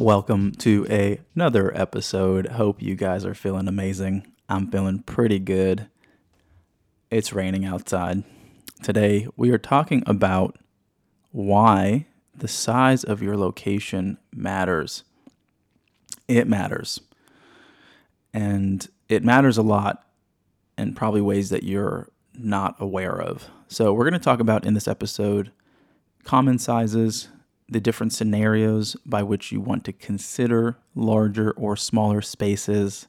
Welcome to a, another episode. Hope you guys are feeling amazing. I'm feeling pretty good. It's raining outside. Today, we are talking about why the size of your location matters. It matters. And it matters a lot in probably ways that you're not aware of. So, we're going to talk about in this episode common sizes, the different scenarios by which you want to consider larger or smaller spaces.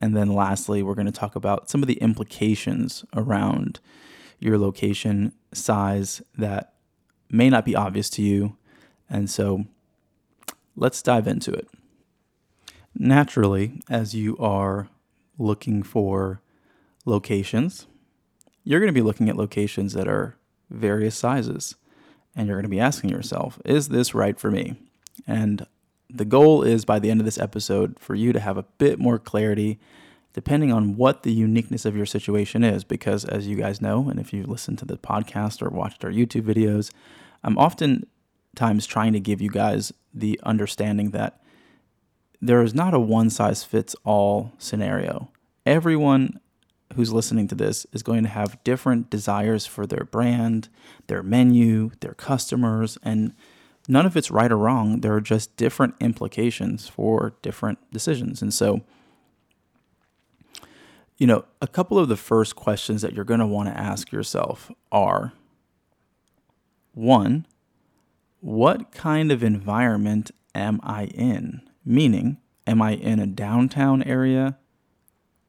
And then lastly, we're going to talk about some of the implications around your location size that may not be obvious to you. And so let's dive into it. Naturally, as you are looking for locations, you're going to be looking at locations that are various sizes and you're going to be asking yourself, is this right for me? And the goal is by the end of this episode for you to have a bit more clarity depending on what the uniqueness of your situation is. Because as you guys know, and if you've listened to the podcast or watched our YouTube videos, I'm oftentimes trying to give you guys the understanding that there is not a one size fits all scenario. Everyone who's listening to this is going to have different desires for their brand, their menu, their customers, and none of it's right or wrong. There are just different implications for different decisions. And so, you know, a couple of the first questions that you're going to want to ask yourself are one, what kind of environment am I in? Meaning, am I in a downtown area?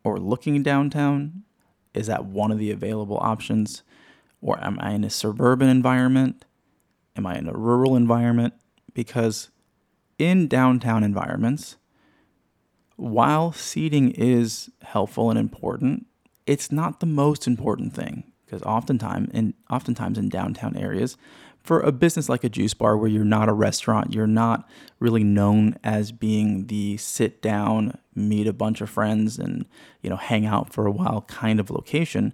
or looking downtown? Is that one of the available options? Or am I in a suburban environment? Am I in a rural environment? Because in downtown environments, while seating is helpful and important, it's not the most important thing because oftentimes in oftentimes in downtown areas, for a business like a juice bar where you're not a restaurant, you're not really known as being the sit down, meet a bunch of friends and, you know, hang out for a while kind of location.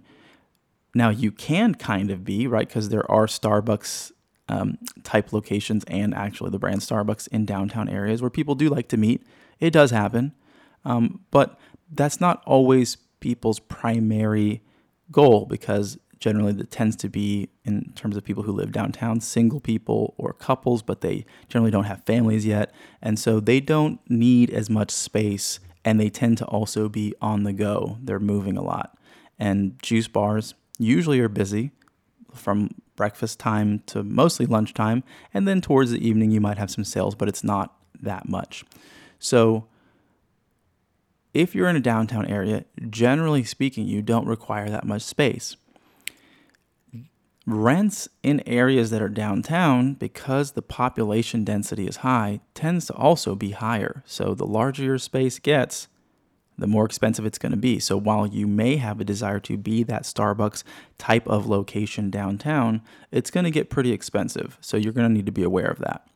Now you can kind of be, right? Because there are Starbucks um, type locations and actually the brand Starbucks in downtown areas where people do like to meet. It does happen. Um, but that's not always people's primary goal because generally that tends to be in terms of people who live downtown single people or couples but they generally don't have families yet and so they don't need as much space and they tend to also be on the go. They're moving a lot. And juice bars usually are busy from breakfast time to mostly lunchtime and then towards the evening you might have some sales but it's not that much. So if you're in a downtown area, generally speaking, you don't require that much space rents in areas that are downtown because the population density is high tends to also be higher. So the larger your space gets the more expensive it's going to be. So while you may have a desire to be that starbucks type of location downtown it's going to get pretty expensive. So you're going to need to be aware of that.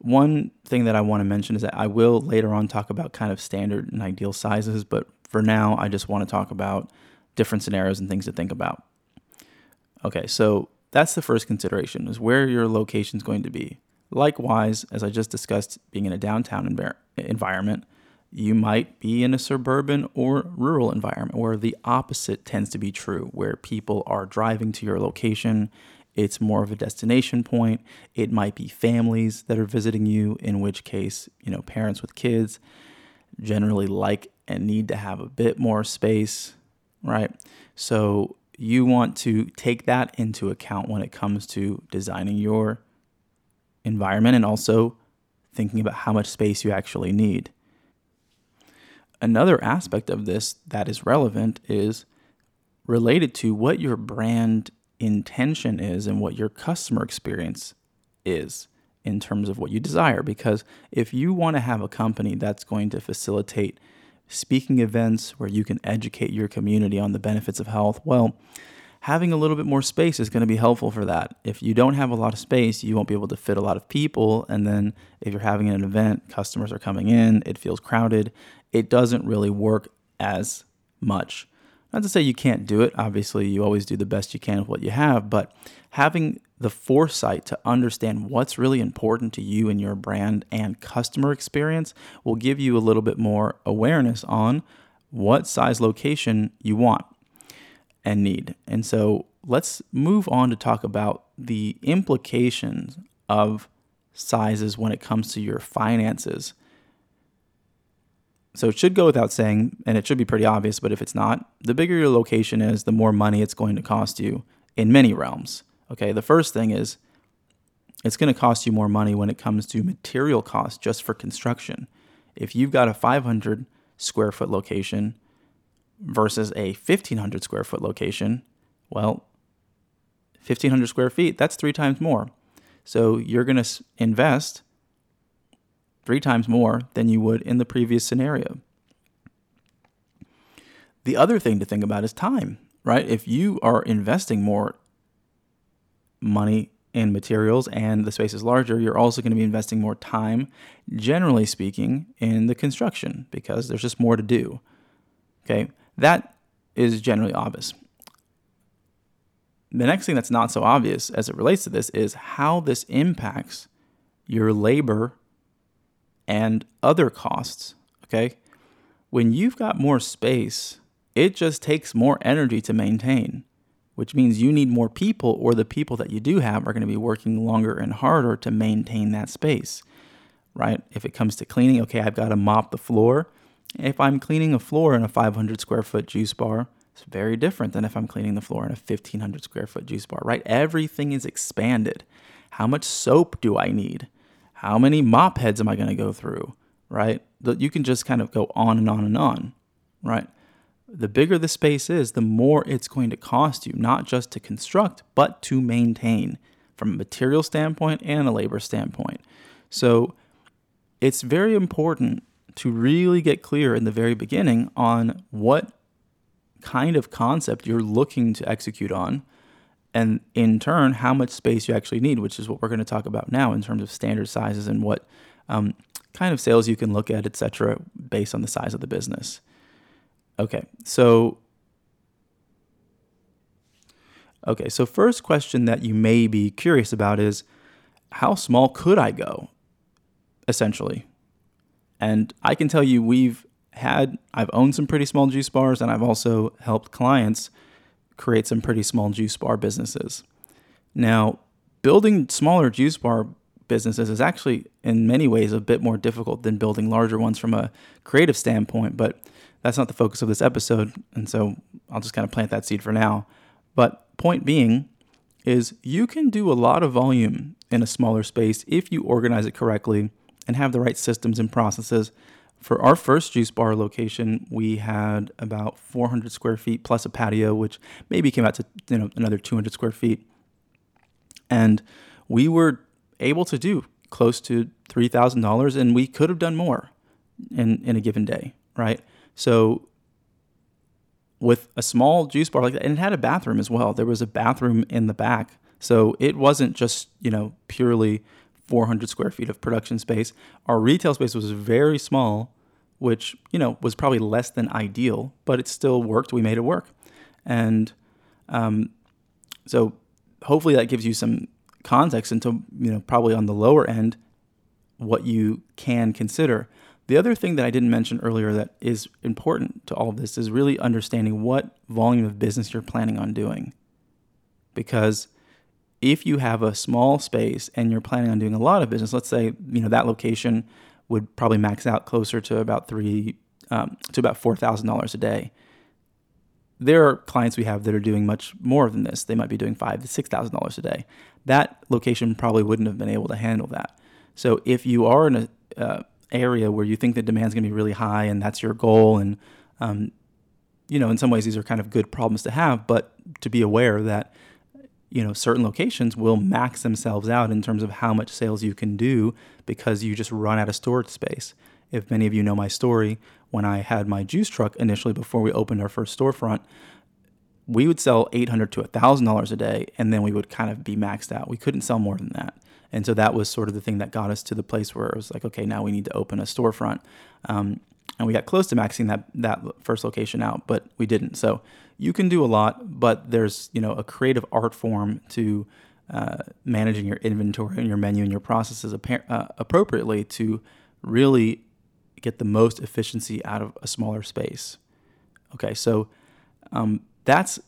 One thing that i want to mention is that i will later on talk about kind of standard and ideal sizes but for now i just want to talk about different scenarios and things to think about Okay, so that's the first consideration is where your location is going to be. Likewise, as I just discussed, being in a downtown env- environment, you might be in a suburban or rural environment where the opposite tends to be true, where people are driving to your location. It's more of a destination point. It might be families that are visiting you, in which case, you know, parents with kids generally like and need to have a bit more space, right? So you want to take that into account when it comes to designing your environment and also thinking about how much space you actually need. Another aspect of this that is relevant is related to what your brand intention is and what your customer experience is in terms of what you desire. Because if you want to have a company that's going to facilitate speaking events where you can educate your community on the benefits of health, well, having a little bit more space is going to be helpful for that. If you don't have a lot of space, you won't be able to fit a lot of people. And then if you're having an event, customers are coming in, it feels crowded, it doesn't really work as much. Not to say you can't do it. Obviously, you always do the best you can with what you have, but having the foresight to understand what's really important to you and your brand and customer experience will give you a little bit more awareness on what size location you want and need. And so let's move on to talk about the implications of sizes when it comes to your finances. So it should go without saying, and it should be pretty obvious, but if it's not, the bigger your location is, the more money it's going to cost you in many realms. Okay, the first thing is it's going to cost you more money when it comes to material costs just for construction. If you've got a 500 square foot location versus a 1500 square foot location, well, 1500 square feet, that's three times more. So you're going to invest three times more than you would in the previous scenario. The other thing to think about is time, right? If you are investing more money in materials and the space is larger, you're also going to be investing more time, generally speaking, in the construction because there's just more to do. Okay, that is generally obvious. The next thing that's not so obvious as it relates to this is how this impacts your labor and other costs. Okay, when you've got more space, it just takes more energy to maintain which means you need more people, or the people that you do have are going to be working longer and harder to maintain that space, right? If it comes to cleaning, okay, I've got to mop the floor. If I'm cleaning a floor in a 500 square foot juice bar, it's very different than if I'm cleaning the floor in a 1500 square foot juice bar, right? Everything is expanded. How much soap do I need? How many mop heads am I going to go through, right? You can just kind of go on and on and on, right? the bigger the space is, the more it's going to cost you, not just to construct, but to maintain from a material standpoint and a labor standpoint. So it's very important to really get clear in the very beginning on what kind of concept you're looking to execute on and in turn how much space you actually need which is what we're going to talk about now in terms of standard sizes and what um, kind of sales you can look at etc based on the size of the business Okay, so okay, so first question that you may be curious about is how small could I go? Essentially, and I can tell you we've had I've owned some pretty small juice bars, and I've also helped clients create some pretty small juice bar businesses. Now, building smaller juice bar businesses is actually in many ways a bit more difficult than building larger ones from a creative standpoint, but that's not the focus of this episode. And so I'll just kind of plant that seed for now. But point being is you can do a lot of volume in a smaller space if you organize it correctly and have the right systems and processes. For our first juice bar location, we had about 400 square feet plus a patio, which maybe came out to you know another 200 square feet, and we were able to do close to three thousand dollars, and we could have done more in in a given day, right? So with a small juice bar like that, and it had a bathroom as well. There was a bathroom in the back. So it wasn't just, you know, purely 400 square feet of production space. Our retail space was very small, which, you know, was probably less than ideal, but it still worked. We made it work. And um, so hopefully that gives you some context into, you know, probably on the lower end, what you can consider. The other thing that I didn't mention earlier that is important to all of this is really understanding what volume of business you're planning on doing. Because if you have a small space and you're planning on doing a lot of business, let's say you know that location would probably max out closer to about three um, to about four thousand dollars a day. There are clients we have that are doing much more than this. They might be doing five to six thousand dollars a day. That location probably wouldn't have been able to handle that. So if you are in a uh, area where you think the demand is going to be really high and that's your goal and um, you know in some ways these are kind of good problems to have but to be aware that you know, certain locations will max themselves out in terms of how much sales you can do because you just run out of storage space. If many of you know my story, when I had my juice truck initially before we opened our first storefront, we would sell 800 to $1,000 a day and then we would kind of be maxed out. We couldn't sell more than that. And so that was sort of the thing that got us to the place where it was like, okay, now we need to open a storefront. Um, and we got close to maxing that that first location out, but we didn't. So you can do a lot, but there's you know a creative art form to uh, managing your inventory and your menu and your processes uh, appropriately to really get the most efficiency out of a smaller space. Okay, so um, that's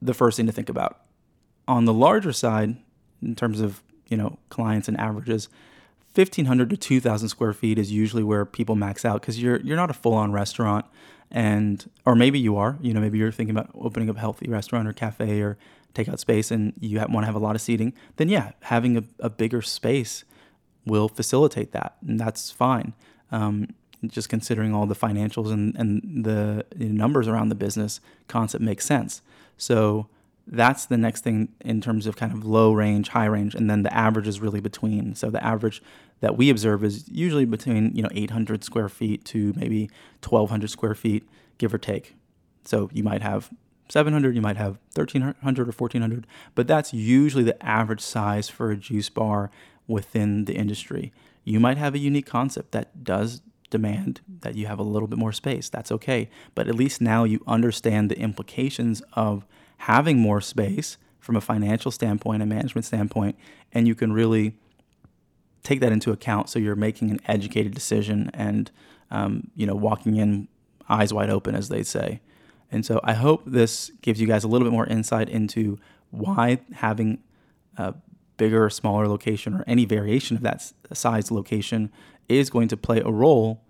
the first thing to think about. On the larger side, in terms of you know clients and averages, 1500 to 2000 square feet is usually where people max out because you're you're not a full-on restaurant. And or maybe you are you know maybe you're thinking about opening up a healthy restaurant or cafe or takeout space and you want to have a lot of seating then yeah having a, a bigger space will facilitate that and that's fine. Um, just considering all the financials and, and the numbers around the business concept makes sense. So that's the next thing in terms of kind of low range, high range, and then the average is really between. So the average that we observe is usually between you know 800 square feet to maybe 1200 square feet, give or take. So you might have 700, you might have 1300 or 1400, but that's usually the average size for a juice bar within the industry. You might have a unique concept that does demand that you have a little bit more space. That's okay, but at least now you understand the implications of having more space from a financial standpoint, a management standpoint, and you can really take that into account so you're making an educated decision and um, you know walking in eyes wide open as they say. And so i hope this gives you guys a little bit more insight into why having a bigger or smaller location or any variation of that size location is going to play a role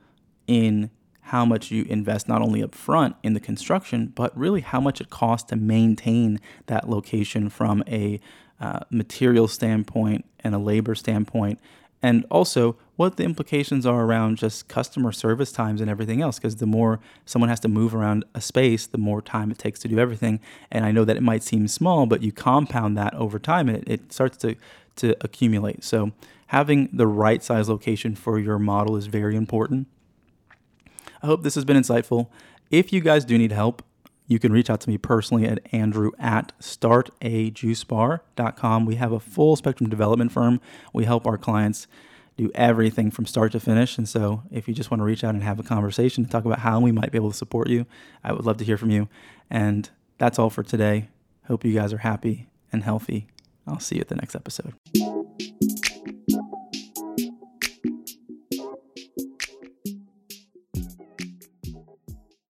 in how much you invest not only up front in the construction, but really how much it costs to maintain that location from a uh, material standpoint and a labor standpoint. And also, what the implications are around just customer service times and everything else. Because the more someone has to move around a space, the more time it takes to do everything. And I know that it might seem small, but you compound that over time and it, it starts to, to accumulate. So, having the right size location for your model is very important. I hope this has been insightful. If you guys do need help, you can reach out to me personally at andrew at startajuicebar.com. We have a full spectrum development firm. We help our clients do everything from start to finish. And so if you just want to reach out and have a conversation to talk about how we might be able to support you, I would love to hear from you. And that's all for today. Hope you guys are happy and healthy. I'll see you at the next episode.